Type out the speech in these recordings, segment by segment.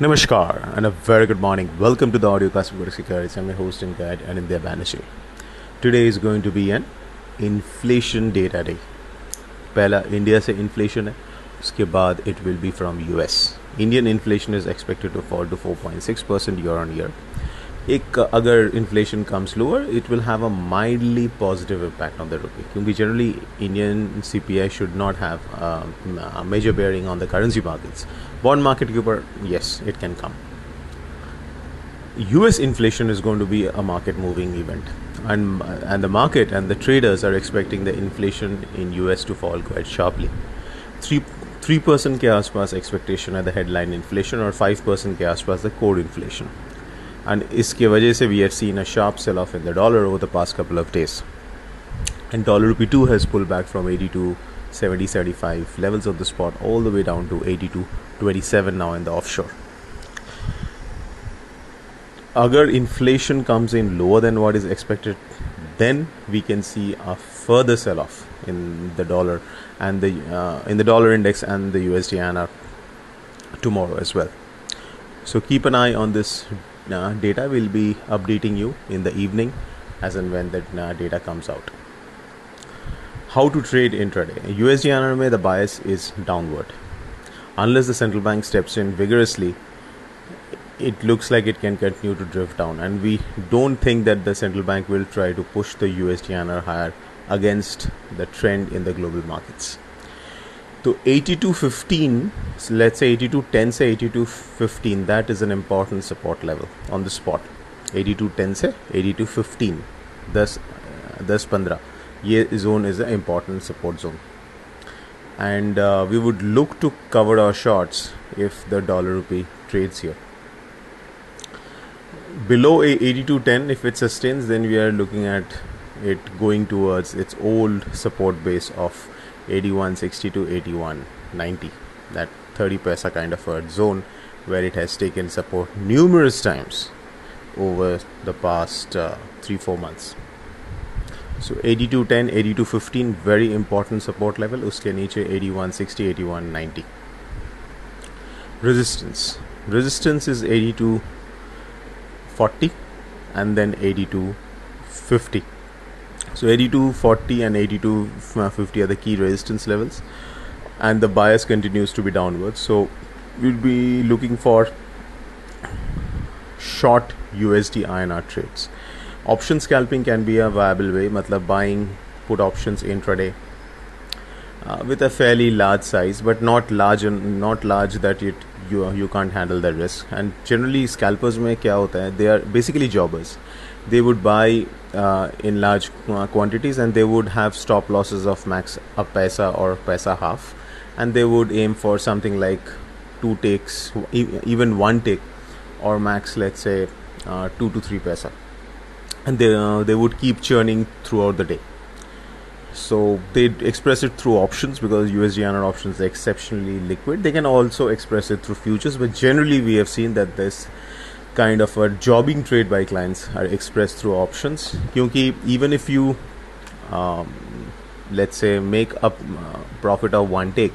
Namaskar and a very good morning. Welcome to the audio class of Securities. I'm your host and guide Anindya Banerjee. Today is going to be an inflation data day. पहला India से inflation है उसके बाद it will be from US Indian inflation is expected to fall to 4.6 percent year on year एक अगर inflation comes lower it will have a mildly positive impact on the rupee क्योंकि generally Indian C P I should not have major bearing on the currency markets bond market के ऊपर yes it can come US inflation is going to be a market moving event and and the market and the traders are expecting the inflation in US to fall quite sharply 3 3% के आसपास expectation है the headline inflation और 5% के आसपास the core inflation and iske wajah se we have seen a sharp sell off in the dollar over the past couple of days. And dollar rupee two has pulled back from 82 70 75 levels of the spot all the way down to 82 27 now in the offshore. Agar inflation comes in lower than what is expected then we can see a further sell off in the dollar and the uh, in the dollar index and the USD are tomorrow as well. So keep an eye on this uh, data we'll be updating you in the evening as and when that uh, data comes out. How to trade intraday? USD INR the bias is downward. Unless the central bank steps in vigorously it looks like it can continue to drift down. And we don't think that the central bank will try to push the USD higher against the trend in the global markets. So 82.15, so let's say 82.10 say 82.15, that is an important support level on the spot. 82.10 say 82.15, thus, uh, thus 15. Ye zone is an important support zone. And uh, we would look to cover our shorts if the dollar rupee trades here below a 8210 if it sustains then we are looking at it going towards its old support base of 8160 to 8190 that 30 paisa kind of a zone where it has taken support numerous times over the past uh, 3 4 months. So 8210 8215 very important support level. Uske niche 8160 8190 resistance. Resistance is 82 40 and then 82 50 so 8240 and 8250 are the key resistance levels. And the bias continues to be downwards. So we'll be looking for short USD INR trades. Option scalping can be a viable way. Matlab buying put options intraday uh, with a fairly large size but not large and not large that it you you can't handle that risk. And generally scalpers में क्या होता है? They are basically jobbers. They would buy uh, in large uh, quantities and they would have stop losses of max a paisa or paisa half, and they would aim for something like two ticks, even one tick, or max let's say uh, two to three paisa, and they they would keep churning throughout the day so they express it through options because USD INR options are exceptionally liquid. They can also express it through futures, but generally we have seen that this kind of a jobbing trade by clients are expressed through options. Because even if you, um, let's say, make a uh, profit of one tick,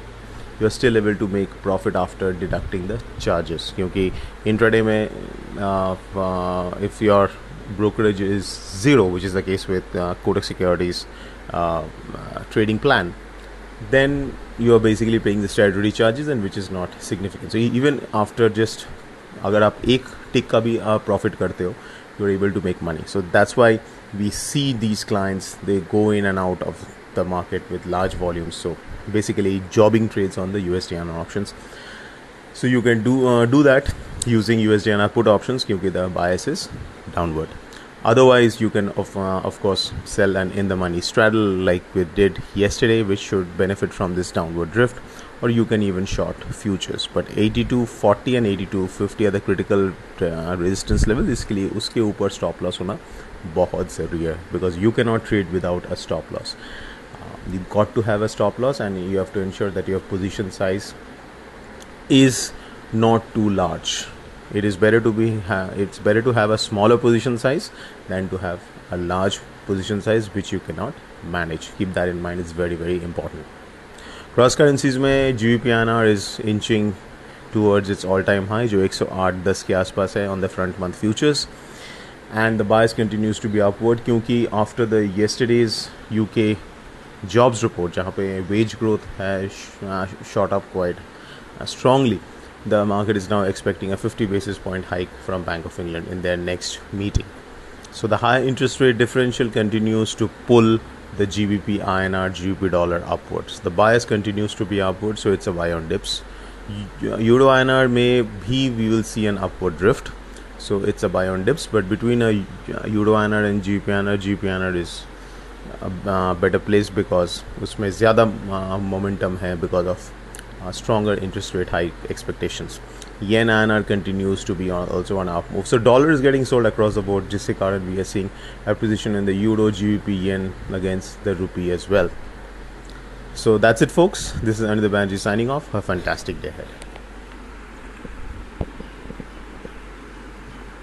you are still able to make profit after deducting the charges. Because intraday, mein, uh, uh, if your brokerage is zero, which is the case with uh, Kotak Securities uh, trading plan, then you are basically paying the statutory charges and which is not significant. So even after just अगर आप एक टिक का भी आप profit करते हो you are able to make money so that's why we see these clients they go in and the market with large volumes. So basically, jobbing trades on the USD options. So you can do uh, do that using USD INR put options, because the bias is downward otherwise you can of, uh, of course sell an in the money straddle like we did yesterday which should benefit from this downward drift or you can even short futures but 8240 and 8250 are the critical uh, resistance level इसके लिए उसके ऊपर stop loss होना बहुत ज़रूरी है because you cannot trade without a stop loss uh, you've got to have a stop loss and you have to ensure that your position size is not too large it is better to be it's better to have a smaller position size than to have a large position size which you cannot manage. Keep that in mind it's very very important. Cross currencies mein GBP INR is inching towards its all time high jo 108 10 ke aas pass hai on the front month futures. And the bias continues to be upward kyunki after the yesterday's uk jobs report jahan pe wage growth has uh, shot up quite uh, strongly the market is now expecting a 50 basis point hike from Bank of England in their next meeting so the high interest rate differential continues to pull the GBP INR GBP dollar upwards the bias continues to be upward so it's a buy on dips Euro INR may be we will see an upward drift so it's a buy on dips but between a Euro INR and GBP INR GBP INR is a, better place because उसमें ज़्यादा momentum है because of uh, stronger interest rate hike expectations. Yen INR continues to be on, also on up move. So dollar is getting sold across the board. Just current we are seeing a position in the euro, GBP, yen against the rupee as well. So that's it, folks. This is Anindya Banerjee signing off. Have a fantastic day ahead.